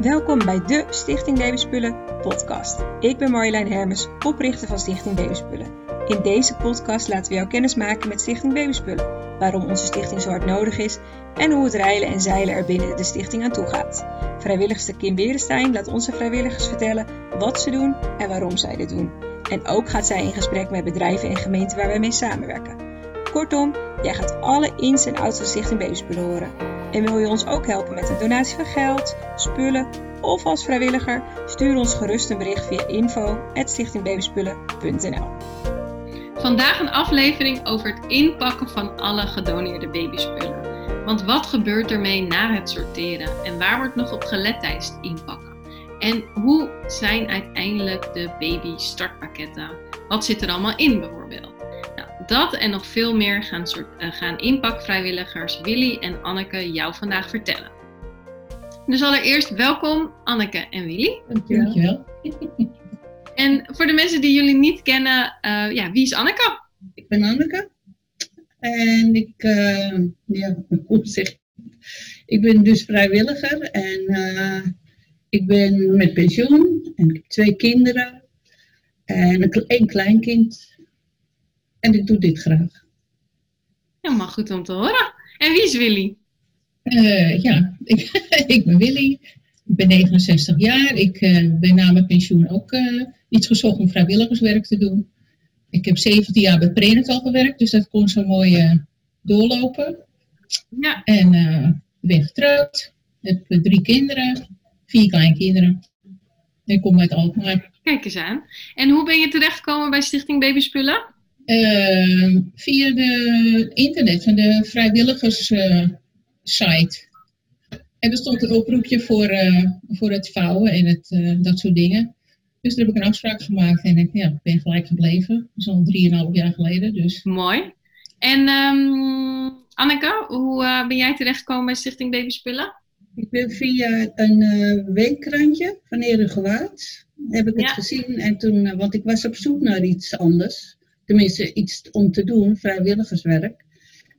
Welkom bij de Stichting Babyspullen podcast. Ik ben Marjolein Hermes, oprichter van Stichting Babyspullen. In deze podcast laten we jou kennis maken met Stichting Babyspullen, waarom onze stichting zo hard nodig is en hoe het reilen en zeilen er binnen de stichting aan toe gaat. Vrijwilligster Kim Berenstein laat onze vrijwilligers vertellen wat ze doen en waarom zij dit doen. En ook gaat zij in gesprek met bedrijven en gemeenten waar wij mee samenwerken. Kortom, jij gaat alle ins en outs van Stichting Babyspullen horen. En wil je ons ook helpen met een donatie van geld, spullen of als vrijwilliger? Stuur ons gerust een bericht via info.stichtingbabyspullen.nl Vandaag een aflevering over het inpakken van alle gedoneerde babyspullen. Want wat gebeurt ermee na het sorteren en waar wordt nog op gelet tijdens het inpakken? En hoe zijn uiteindelijk de baby startpakketten? Wat zit er allemaal in bijvoorbeeld? Nou, dat en nog veel meer gaan, soort, uh, gaan inpakvrijwilligers Willy en Anneke jou vandaag vertellen. Dus allereerst welkom Anneke en Willy. Dankjewel. En voor de mensen die jullie niet kennen, uh, ja, wie is Anneke? Ik ben Anneke. En ik, uh, ja, hoe zeg ik? Ik ben dus vrijwilliger en uh, ik ben met pensioen en ik heb twee kinderen en een, een kleinkind. En ik doe dit graag. Helemaal goed om te horen. En wie is Willy? Uh, ja, ik, ik, ben Willy. Ik ben 69 jaar. Ik uh, ben na mijn pensioen ook uh, iets gezocht om vrijwilligerswerk te doen. Ik heb 17 jaar bij Prenatal gewerkt, dus dat kon zo mooi doorlopen. Ja. En ben getrouwd. Heb drie kinderen, vier kleinkinderen. Ik kom uit Alkmaar. Kijk eens aan. En hoe ben je terechtgekomen bij Stichting Babyspullen? Uh, via de internet van de vrijwilligers uh, site. En er stond een oproepje voor, uh, voor het vouwen en het, dat soort dingen. Dus daar heb ik een afspraak gemaakt en ik ja, ben gelijk gebleven. Dat is al drieënhalf jaar geleden. Dus. Mooi. En um, Anneke, hoe ben jij terechtgekomen bij Stichting Babyspullen? Ik ben via een weekkrantje van Erik Gewaard. Heb ik het gezien en toen, want ik was op zoek naar iets anders tenminste iets om te doen, vrijwilligerswerk.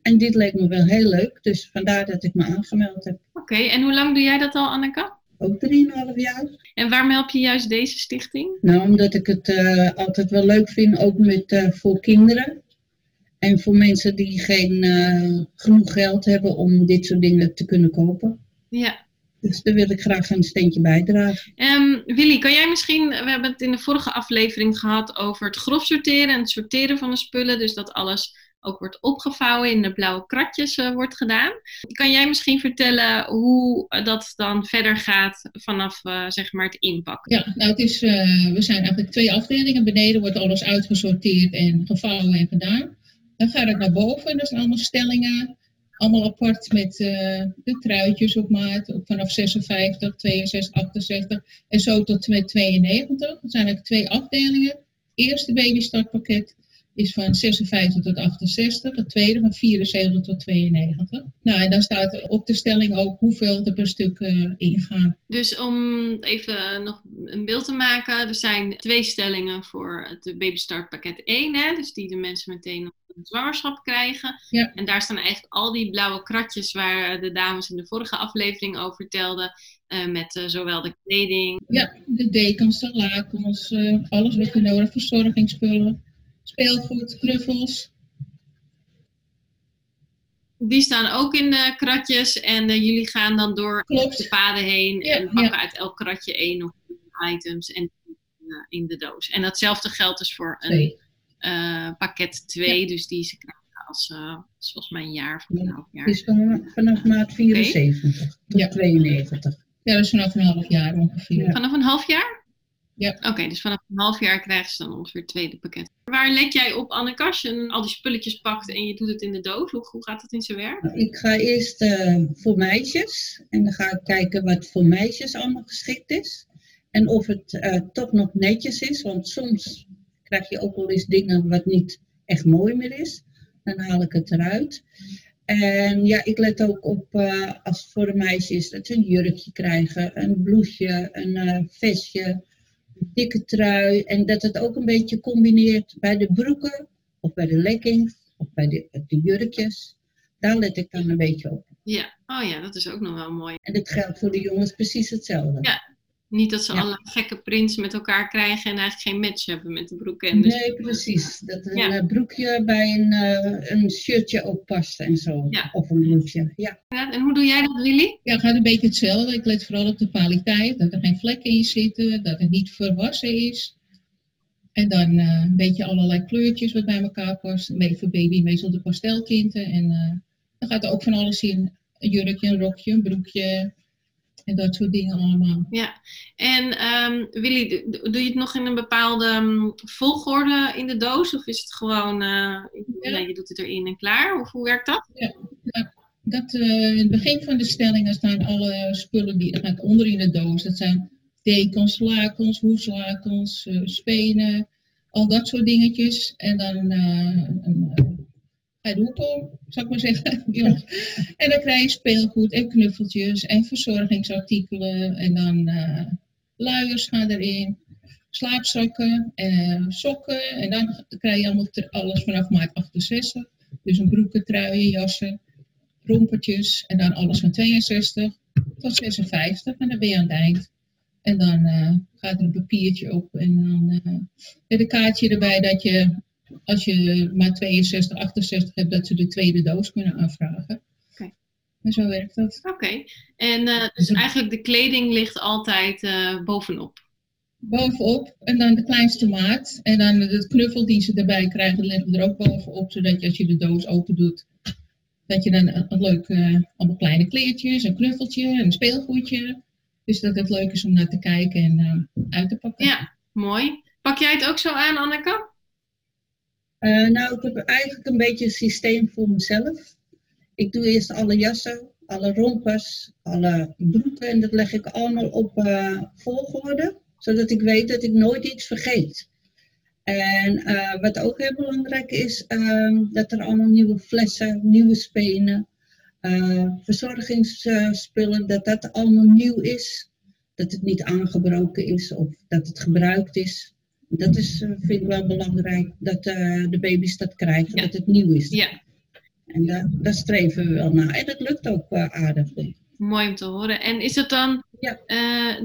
En dit leek me wel heel leuk, dus vandaar dat ik me aangemeld heb. Oké, okay, en hoe lang doe jij dat al, Anneke? Ook 3,5 jaar. En waarom help je juist deze stichting? Nou, omdat ik het uh, altijd wel leuk vind, ook met, uh, voor kinderen. En voor mensen die geen uh, genoeg geld hebben om dit soort dingen te kunnen kopen. Ja, dus daar wil ik graag een steentje bijdragen. Um, Willy, kan jij misschien, we hebben het in de vorige aflevering gehad over het grof sorteren en het sorteren van de spullen. Dus dat alles ook wordt opgevouwen in de blauwe kratjes uh, wordt gedaan. Kan jij misschien vertellen hoe dat dan verder gaat vanaf uh, zeg maar het inpakken? Ja, nou het is, uh, we zijn eigenlijk twee afdelingen. Beneden wordt alles uitgesorteerd en gevouwen en gedaan. Dan gaat het naar boven en dat zijn allemaal stellingen allemaal apart met uh, de truitjes op maat, ook vanaf 56, 62, 68 en zo tot met 92. Dat zijn eigenlijk twee afdelingen. Eerste babystartpakket is van 56 tot 68, het tweede van 74 tot 92. Nou, en dan staat op de stelling ook hoeveel er per stuk uh, ingaan. Dus om even nog een beeld te maken, er zijn twee stellingen voor het babystartpakket 1, hè, dus die de mensen meteen een zwangerschap krijgen. Ja. En daar staan eigenlijk al die blauwe kratjes waar de dames in de vorige aflevering over vertelden. Uh, met uh, zowel de kleding. Ja, de dekens, de lakens, uh, alles wat je nodig verzorgingsspullen, speelgoed, knuffels. Die staan ook in de kratjes en jullie gaan dan door Klopt. de paden heen Ja, en pakken ja. uit elk kratje één of twee items en in de doos. En datzelfde geldt dus voor een uh, pakket 2, dus die ze krijgen als uh, volgens mij een jaar of een half jaar. Het is van, vanaf maat 74 tot Ja. 92. Ja, dat is vanaf een half jaar ongeveer. Ja. Vanaf een half jaar? Ja. Oké, dus vanaf een half jaar krijgen ze dan ongeveer het tweede pakket. Waar let jij op, Anneke, als je al die spulletjes pakt en je doet het in de doos? Hoe, hoe gaat het in zijn werk? Ik ga eerst uh, voor meisjes en dan ga ik kijken wat voor meisjes allemaal geschikt is. En of het uh, toch nog netjes is, want soms krijg je ook wel eens dingen wat niet echt mooi meer is. Dan haal ik het eruit. En ja, ik let ook op uh, als het voor een meisje is dat ze een jurkje krijgen, een blouseje, een vestje. Dikke trui. En dat het ook een beetje combineert bij de broeken of bij de leggings of bij de, de jurkjes. Daar let ik dan een beetje op. Ja, oh ja, dat is ook nog wel mooi. En dat geldt voor de jongens precies hetzelfde. Ja, Niet dat ze Ja. alle gekke prints met elkaar krijgen en eigenlijk geen match hebben met de broeken en de Nee, precies. Dat een Ja. eh, broekje bij een, eh, een shirtje ook past en zo. Ja. Of een bloesje. Ja. Ja, En hoe doe jij dat, Willy? Ja, het gaat een beetje hetzelfde. Ik let vooral op de kwaliteit, dat er geen vlekken in zitten, dat het niet verwassen is. En dan eh, een beetje allerlei kleurtjes wat bij elkaar past. Een beetje voor baby meestal de pasteltinten. En eh, dan gaat er ook van alles in. Een jurkje, een rokje, een broekje. En dat soort dingen allemaal. Ja, en ehm, Willy, do- doe je het nog in een bepaalde mm, volgorde in de doos? Of is het gewoon, eh, ja, je doet het erin en klaar? Of hoe werkt dat? Dat, eh, in het begin van de stellingen staan alle spullen die er gaat onder in de doos. Dat zijn dekens, lakens, hoeslakens, eh, spenen, al dat soort dingetjes. En dan een eh, heidoepel, zou ik maar zeggen. En dan krijg je speelgoed en knuffeltjes en verzorgingsartikelen. En dan eh, luiers gaan erin, slaapzakken, eh, sokken. En dan krijg je allemaal alles vanaf maat 68. Dus een broeken, truien, jassen rompertjes en dan alles van 62 tot 56 en dan ben je aan het eind. En dan eh, gaat er een papiertje op en dan met een kaartje erbij dat je, als je maar 62, 68 hebt, dat ze de tweede doos kunnen aanvragen. Oké. En zo werkt dat. Oké, en eh, dus eigenlijk de kleding ligt altijd eh, bovenop. Bovenop en dan de kleinste maat. En dan het knuffel die ze erbij krijgen, leggen we er ook bovenop, zodat je als je de doos open doet, dat je dan een, een leuk, eh, allemaal kleine kleertjes, een knuffeltje, een speelgoedje. Dus dat het leuk is om naar te kijken en uit te pakken. Ja, mooi. Pak jij het ook zo aan, Anneke? Eh, nou, ik heb eigenlijk een beetje een systeem voor mezelf. Ik doe eerst alle jassen, alle rompers, alle broeken en dat leg ik allemaal op eh, volgorde, zodat ik weet dat ik nooit iets vergeet. En eh, wat ook heel belangrijk is, ehm, dat er allemaal nieuwe flessen, nieuwe spenen, verzorgingsspullen, dat dat allemaal nieuw is. Dat het niet aangebroken is of dat het gebruikt is. Dat is, eh, vind ik wel belangrijk, dat eh, de baby's dat krijgen, Ja. dat het nieuw is. Ja, En daar, daar streven we wel naar. En dat lukt ook eh, aardig. mooi om te horen. En is het dan, Ja.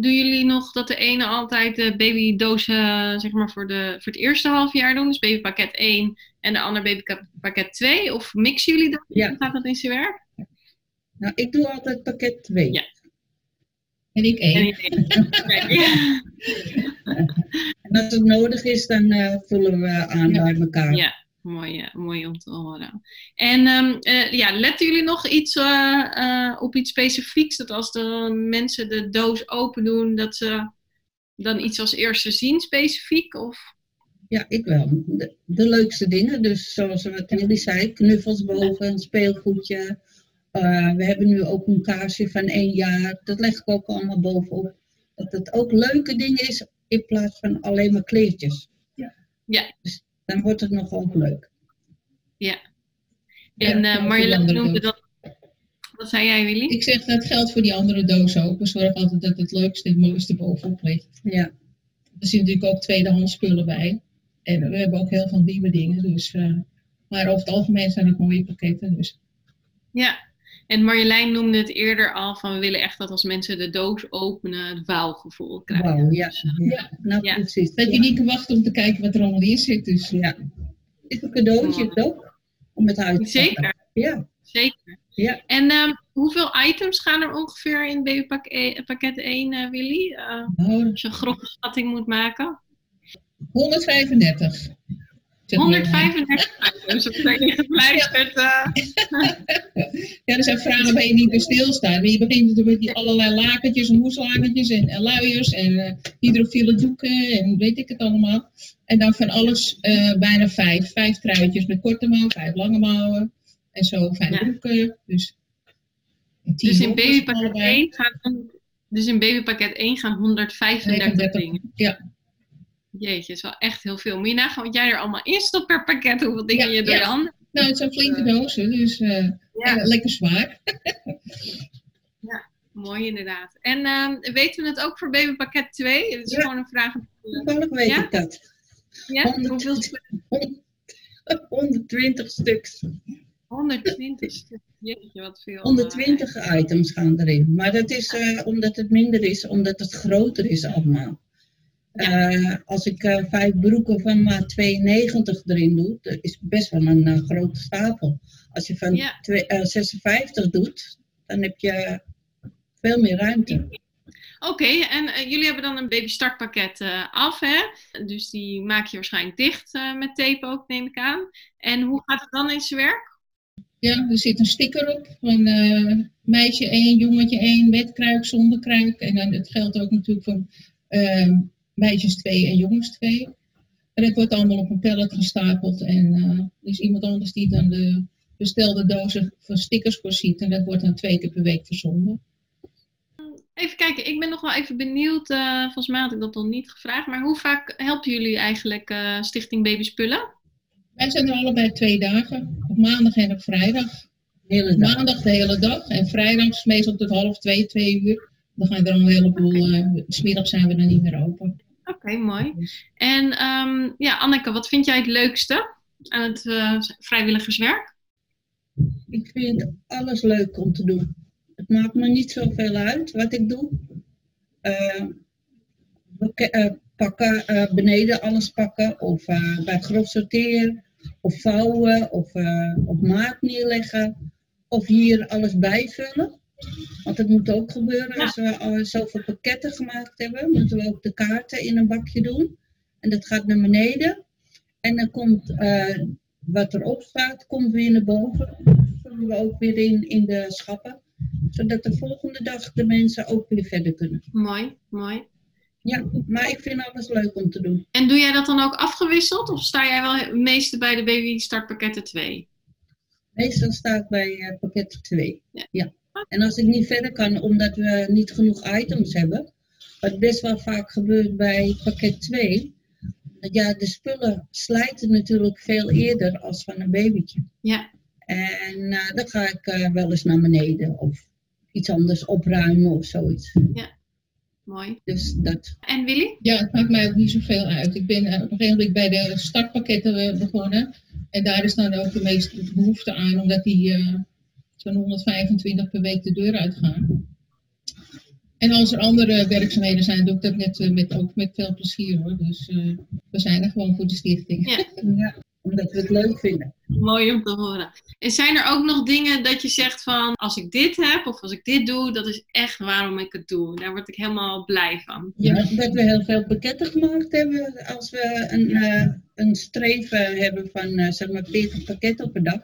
doen jullie nog dat de ene altijd de babydoos eh, zeg maar voor, de, voor het eerste half jaar doen, dus babypakket 1 en de ander babypakket 2? Of mixen jullie dat? Ja. Hoe gaat dat in zijn werk? Nou, ik doe altijd pakket 2. Ja. En ik één. En ja. Als het nodig is, dan eh, vullen we aan Ja. bij elkaar. Ja, mooi, eh, mooi om te horen. En ehm, eh, ja, letten jullie nog iets eh, eh, op iets specifieks? Dat als de mensen de doos open doen, dat ze dan iets als eerste zien specifiek? Of? Ja, ik wel. De, de leukste dingen, dus zoals wat jullie zei, knuffels boven, een speelgoedje. Eh, we hebben nu ook een kaarsje van één jaar. Dat leg ik ook allemaal bovenop. Dat het ook leuke dingen is in plaats van alleen maar kleertjes. Ja. Ja. Dus dan wordt het nog ook leuk. En Ja, eh voor Marjolein noemde dat. Wat zei jij, Willy? Ik zeg dat geldt voor die andere doos ook. We zorgen altijd dat het leukste en het mooiste bovenop ligt. Ja, Er zitten natuurlijk ook tweedehands spullen bij. En we hebben ook heel veel nieuwe dingen. Dus, eh, maar over het algemeen zijn het mooie pakketten. Dus. Ja. En Marjolein noemde het eerder al van we willen echt dat als mensen de doos openen, het wauwgevoel krijgen. ja. Ja. Nou, Ja. precies. Dat je niet kan wachten om te kijken wat er allemaal in zit. Dus. Ja. Is een cadeautje toch? Om het uit te pakken. Zeker, Ja, zeker. ja. En ehm, hoeveel items gaan er ongeveer in babypakket 1, eh Willy? Eh, Nou, als je een grove schatting moet maken. 135. Zeg maar. 135 items. Dat gefluisterd. eh. Ja, er zijn vragen waar je niet stilstaat. Maar je begint met die allerlei lakentjes en hoeslakentjes en, en luiers en eh hydrofiele doeken en weet ik het allemaal. En dan van alles eh, bijna vijf. Vijf truitjes met korte mouwen, vijf lange mouwen en zo vijf Ja. broeken. Dus, tien Dus in babypakket allebei. 1 gaan, dus in babypakket 1 gaan 135 35. dingen. Ja. Jeetje, is wel echt heel veel. Moet je nagaan wat jij er allemaal in stopt per pakket, hoeveel dingen Ja, je door ja. je handen. Nou, het zijn flinke dozen, dus eh, Ja. eh, lekker zwaar. mooi inderdaad. En ehm, weten we het ook voor babypakket 2? Het is Ja. gewoon een vraag. Toevallig weet Ja? ik dat. Ja? Honderd- Hoeveel? 120 stuks. 120 stuks. Jeetje, wat veel. eh, 120 items gaan erin. Maar dat is eh, omdat het minder is, omdat het groter is allemaal. Eh, als ik eh, vijf broeken van maat 92 erin doe, dat is best wel een eh, grote stapel. Als je van Ja. twee- eh, 56 doet, dan heb je veel meer ruimte. Oké, en jullie hebben dan een baby startpakket eh, af, hè? Dus die maak je waarschijnlijk dicht met tape ook, neem ik aan. En hoe gaat het dan in zijn werk? Ja, er zit een sticker op van meisje 1, jongetje 1, met kruik, zonder kruik. En dan, het geldt ook natuurlijk voor eh, meisjes 2 en jongens 2. En het wordt allemaal op een pallet gestapeld. En eh, er is iemand anders die dan de bestelde dozen van stickers voorziet. En dat wordt dan twee keer per week verzonden. Even kijken, ik ben nog wel even benieuwd. eh, volgens mij had ik dat nog niet gevraagd. Maar hoe vaak helpen jullie eigenlijk eh, Stichting Baby Spullen? Wij zijn er allebei twee dagen, op maandag en op vrijdag. De hele dag. Maandag de hele dag en vrijdag is meestal tot half twee, twee uur. Dan gaan er al een heleboel, eh, smiddag zijn we dan niet meer open. Oké, mooi. En ehm, ja, Anneke, wat vind jij het leukste aan het eh, vrijwilligerswerk? Ik vind alles leuk om te doen. Het maakt me niet zoveel uit wat ik doe. Eh, beke- eh, pakken, eh, beneden alles pakken, of bij grof sorteren, of vouwen, of op maat neerleggen, of hier alles bijvullen. Want dat moet ook gebeuren. Ja. Als we al zoveel pakketten gemaakt hebben, moeten we ook de kaarten in een bakje doen. En dat gaat naar beneden. En dan komt eh, wat erop staat, komt weer naar boven. Dat vullen we ook weer in, in de schappen. Zodat de volgende dag de mensen ook weer verder kunnen. Mooi, mooi. Ja, maar ik vind alles leuk om te doen. En doe jij dat dan ook afgewisseld? Of sta jij wel het meeste bij de baby startpakketten 2? Meestal sta ik bij eh, pakket 2. Ja. Ja. En als ik niet verder kan, omdat we niet genoeg items hebben, wat best wel vaak gebeurt bij pakket 2, ja, de spullen slijten natuurlijk veel eerder als van een babytje. Ja, En eh, dan ga ik eh, wel eens naar beneden of iets anders opruimen of zoiets. mooi. Dus dat. En Willy? Ja, het maakt mij ook niet zoveel uit. Ik ben eh, op een gegeven moment bij de startpakketten begonnen. En daar is dan ook de meeste behoefte aan, omdat die eh, zo'n 125 per week de deur uitgaan. En als er andere werkzaamheden zijn, doe ik dat net, eh, met, ook met veel plezier hoor. Dus eh, we zijn er gewoon voor de stichting. Ja. Ja, omdat we het leuk vinden. Mooi om te horen. En zijn er ook nog dingen dat je zegt van als ik dit heb of als ik dit doe, dat is echt waarom ik het doe. Daar word ik helemaal blij van. Ja, dat we heel veel pakketten gemaakt hebben. Als we een, eh, een streven hebben van zeg maar 40 pakketten op een dag.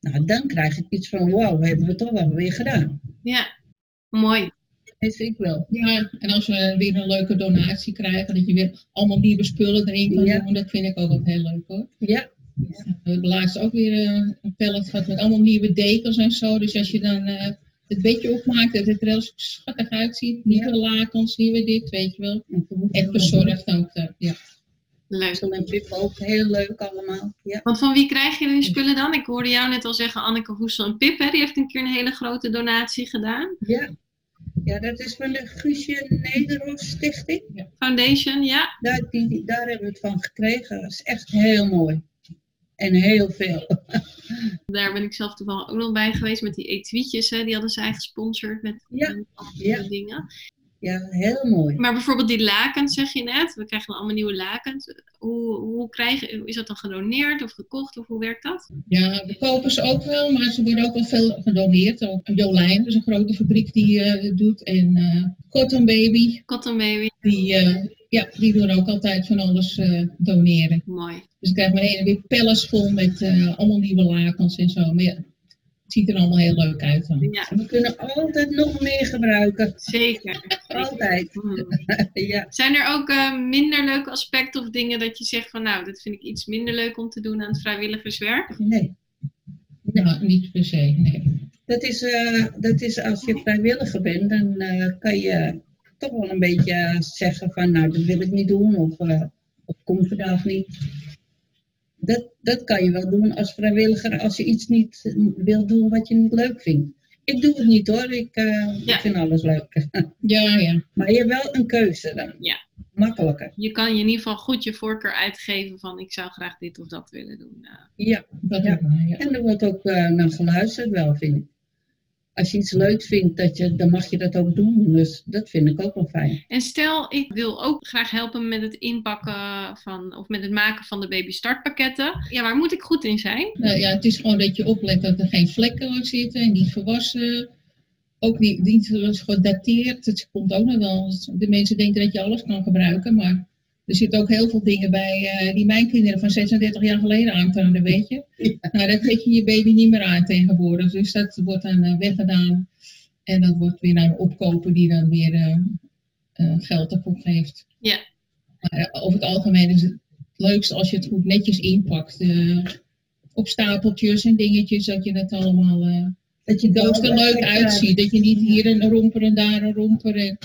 Nou, dan krijg ik iets van wow, hebben we toch wel weer gedaan. Ja, mooi. Dat vind ik wel. Ja, en als we weer een leuke donatie krijgen, dat je weer allemaal nieuwe spullen erin kan Ja. doen, dat vind ik ook wel heel leuk hoor. Ja, We hebben laatst ook weer eh, een pallet gehad met allemaal nieuwe dekens en zo. Dus als je dan eh, het bedje opmaakt, dat het er heel schattig uitziet. Nieuwe lakens, nieuwe dit, weet je wel. Echt bezorgd ook. eh, ja. Leuk. Zo en Pip ook heel leuk allemaal. Ja. Want van wie krijg je die spullen dan? Ik hoorde jou net al zeggen, Anneke Hoesel en Pip, hè? die heeft een keer een hele grote donatie gedaan. Ja. ja, dat is van de Guusje Nederlands Stichting. Foundation, ja. Daar, die, die- daar hebben we het van gekregen. Dat is echt heel mooi. En heel veel. Daar ben ik zelf toevallig ook nog bij geweest met die etuietjes. Hè? Die hadden zij gesponsord met Ja, ja. dingen. Ja, heel mooi. Maar bijvoorbeeld die lakens, zeg je net. We krijgen allemaal nieuwe lakens. Hoe, hoe krijgen, is dat dan gedoneerd of gekocht? Of hoe werkt dat? ja, we kopen ze ook wel, maar ze worden ook wel veel gedoneerd. Ook Jolijn, dat is een grote fabriek die het doet. En eh Cotton Baby, Cotton Baby, die, eh, ja, die doen ook altijd van alles doneren. mooi. Dus ik krijg maar één weer pellets vol met allemaal nieuwe lakens en zo. Maar ja, het ziet er allemaal heel leuk uit dan. Ja, We kunnen altijd nog meer gebruiken. zeker. Altijd. Hmm. Ja. Zijn er ook eh, minder leuke aspecten of dingen dat je zegt van nou, dat vind ik iets minder leuk om te doen aan het vrijwilligerswerk? Nee. Nou, niet per se, nee. Dat is, eh, dat is als je vrijwilliger bent, dan eh, kan je toch wel een beetje zeggen van nou dat wil ik niet doen of, of kom vandaag niet. Dat, dat kan je wel doen als vrijwilliger als je iets niet wil doen wat je niet leuk vindt. Ik doe het niet hoor, ik, eh, Ja. ik vind alles leuk. Ja, ja. maar je hebt wel een keuze dan. Ja. Makkelijker. Je kan je in ieder geval goed je voorkeur uitgeven van ik zou graag dit of dat willen doen. Eh, Ja, Dat Ja. wel, ja. en er wordt ook eh, naar geluisterd wel, vind ik. Als je iets leuk vindt, dat je, dan mag je dat ook doen. Dus dat vind ik ook wel fijn. En stel, ik wil ook graag helpen met het inpakken van, of met het maken van de baby startpakketten. Ja, waar moet ik goed in zijn? Nou ja, het is gewoon dat je oplet dat er geen vlekken aan zitten en niet verwassen. Ook niet, niet gedateerd. Het komt ook nog wel. De mensen denken dat je alles kan gebruiken, maar er zitten ook heel veel dingen bij eh, die mijn kinderen van 36 jaar geleden aantonen, weet je. Nou, dat trek je je baby niet meer aan tegenwoordig. Dus dat wordt dan eh, weggedaan. En dat wordt weer naar een opkoper die dan weer eh, eh, geld ervoor geeft. Ja. Maar eh, over het algemeen is het leukste als je het goed netjes inpakt. eh, op stapeltjes en dingetjes, dat je het allemaal... eh, Dat je doos er leuk uitziet. Dat je niet hier een romper en daar een romper. En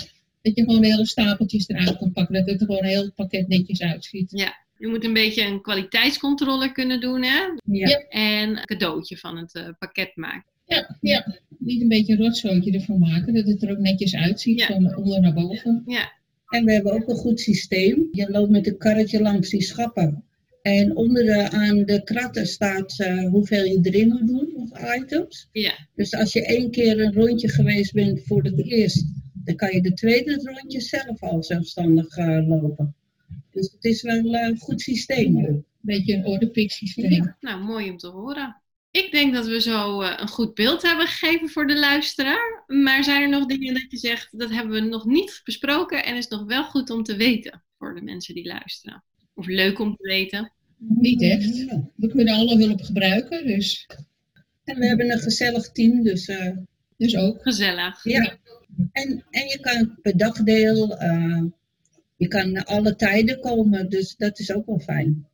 dat je gewoon de hele stapeltjes eruit kan pakken. Dat het er gewoon een heel pakket netjes uitziet. Je moet een beetje een kwaliteitscontrole kunnen doen hè? Ja. Ja. en een cadeautje van het eh, pakket maken. Ja, ja. Niet een beetje een rotzootje ervan maken. Dat het er ook netjes uitziet. Ja. Van onder naar boven. Ja, En we hebben ook een goed systeem. Je loopt met een karretje langs die schappen. En onder de, aan de kratten staat eh, hoeveel je erin moet doen, of items. ja, Dus als je één keer een rondje geweest bent voor het eerst, dan kan je de tweede rondje zelf al zelfstandig eh, lopen. Dus het is wel eh, een goed systeem. Een beetje een orderpick systeem. Ja. nou mooi om te horen. Ik denk dat we zo eh, een goed beeld hebben gegeven voor de luisteraar. Maar zijn er nog dingen dat je zegt, dat hebben we nog niet besproken en is nog wel goed om te weten voor de mensen die luisteren? Of leuk om te weten? Niet echt. We kunnen alle hulp gebruiken. Dus, En we hebben een gezellig team, dus eh, dus ook. Gezellig. ja. En, en je kan per dagdeel, eh, je kan alle tijden komen, dus dat is ook wel fijn.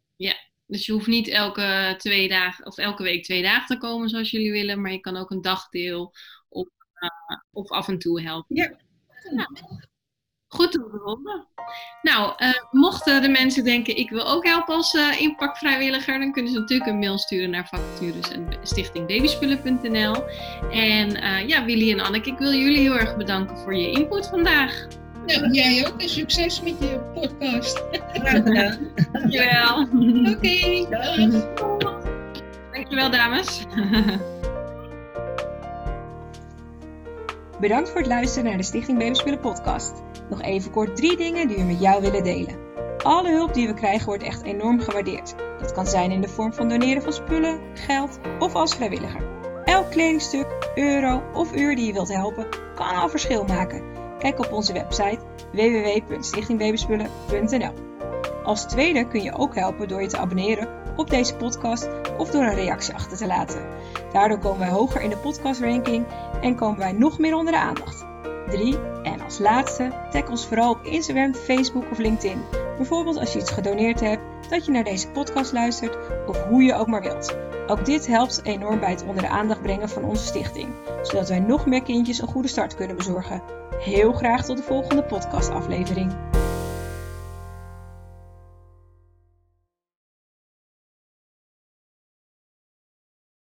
Dus je hoeft niet elke twee dagen of elke week twee dagen te komen zoals jullie willen, maar je kan ook een dagdeel of, eh, of af en toe helpen. Ja. Goed horen. Nou, eh, mochten de mensen denken ik wil ook helpen als eh, inpakvrijwilliger, dan kunnen ze natuurlijk een mail sturen naar vacatures en stichtingbabyspullen.nl. En eh, ja, Willy en Anneke, ik wil jullie heel erg bedanken voor je input vandaag. Nou, jij ook. En succes met je podcast. Graag gedaan. Dankjewel. Oké. dag. Dankjewel dames. Bedankt voor het luisteren naar de Stichting Babyspullen podcast. Nog even kort drie dingen die we met jou willen delen. Alle hulp die we krijgen wordt echt enorm gewaardeerd. Dat kan zijn in de vorm van doneren van spullen, geld of als vrijwilliger. Elk kledingstuk, euro of uur die je wilt helpen, kan al verschil maken. Kijk op onze website www.stichtingbabyspullen.nl Als tweede kun je ook helpen door je te abonneren op deze podcast of door een reactie achter te laten. Daardoor komen wij hoger in de podcastranking en komen wij nog meer onder de aandacht. 3. En als laatste, tag ons vooral op Instagram, Facebook of LinkedIn. Bijvoorbeeld als je iets gedoneerd hebt, dat je naar deze podcast luistert of hoe je ook maar wilt. Ook dit helpt enorm bij het onder de aandacht brengen van onze stichting, zodat wij nog meer kindjes een goede start kunnen bezorgen. Heel graag tot de volgende podcastaflevering.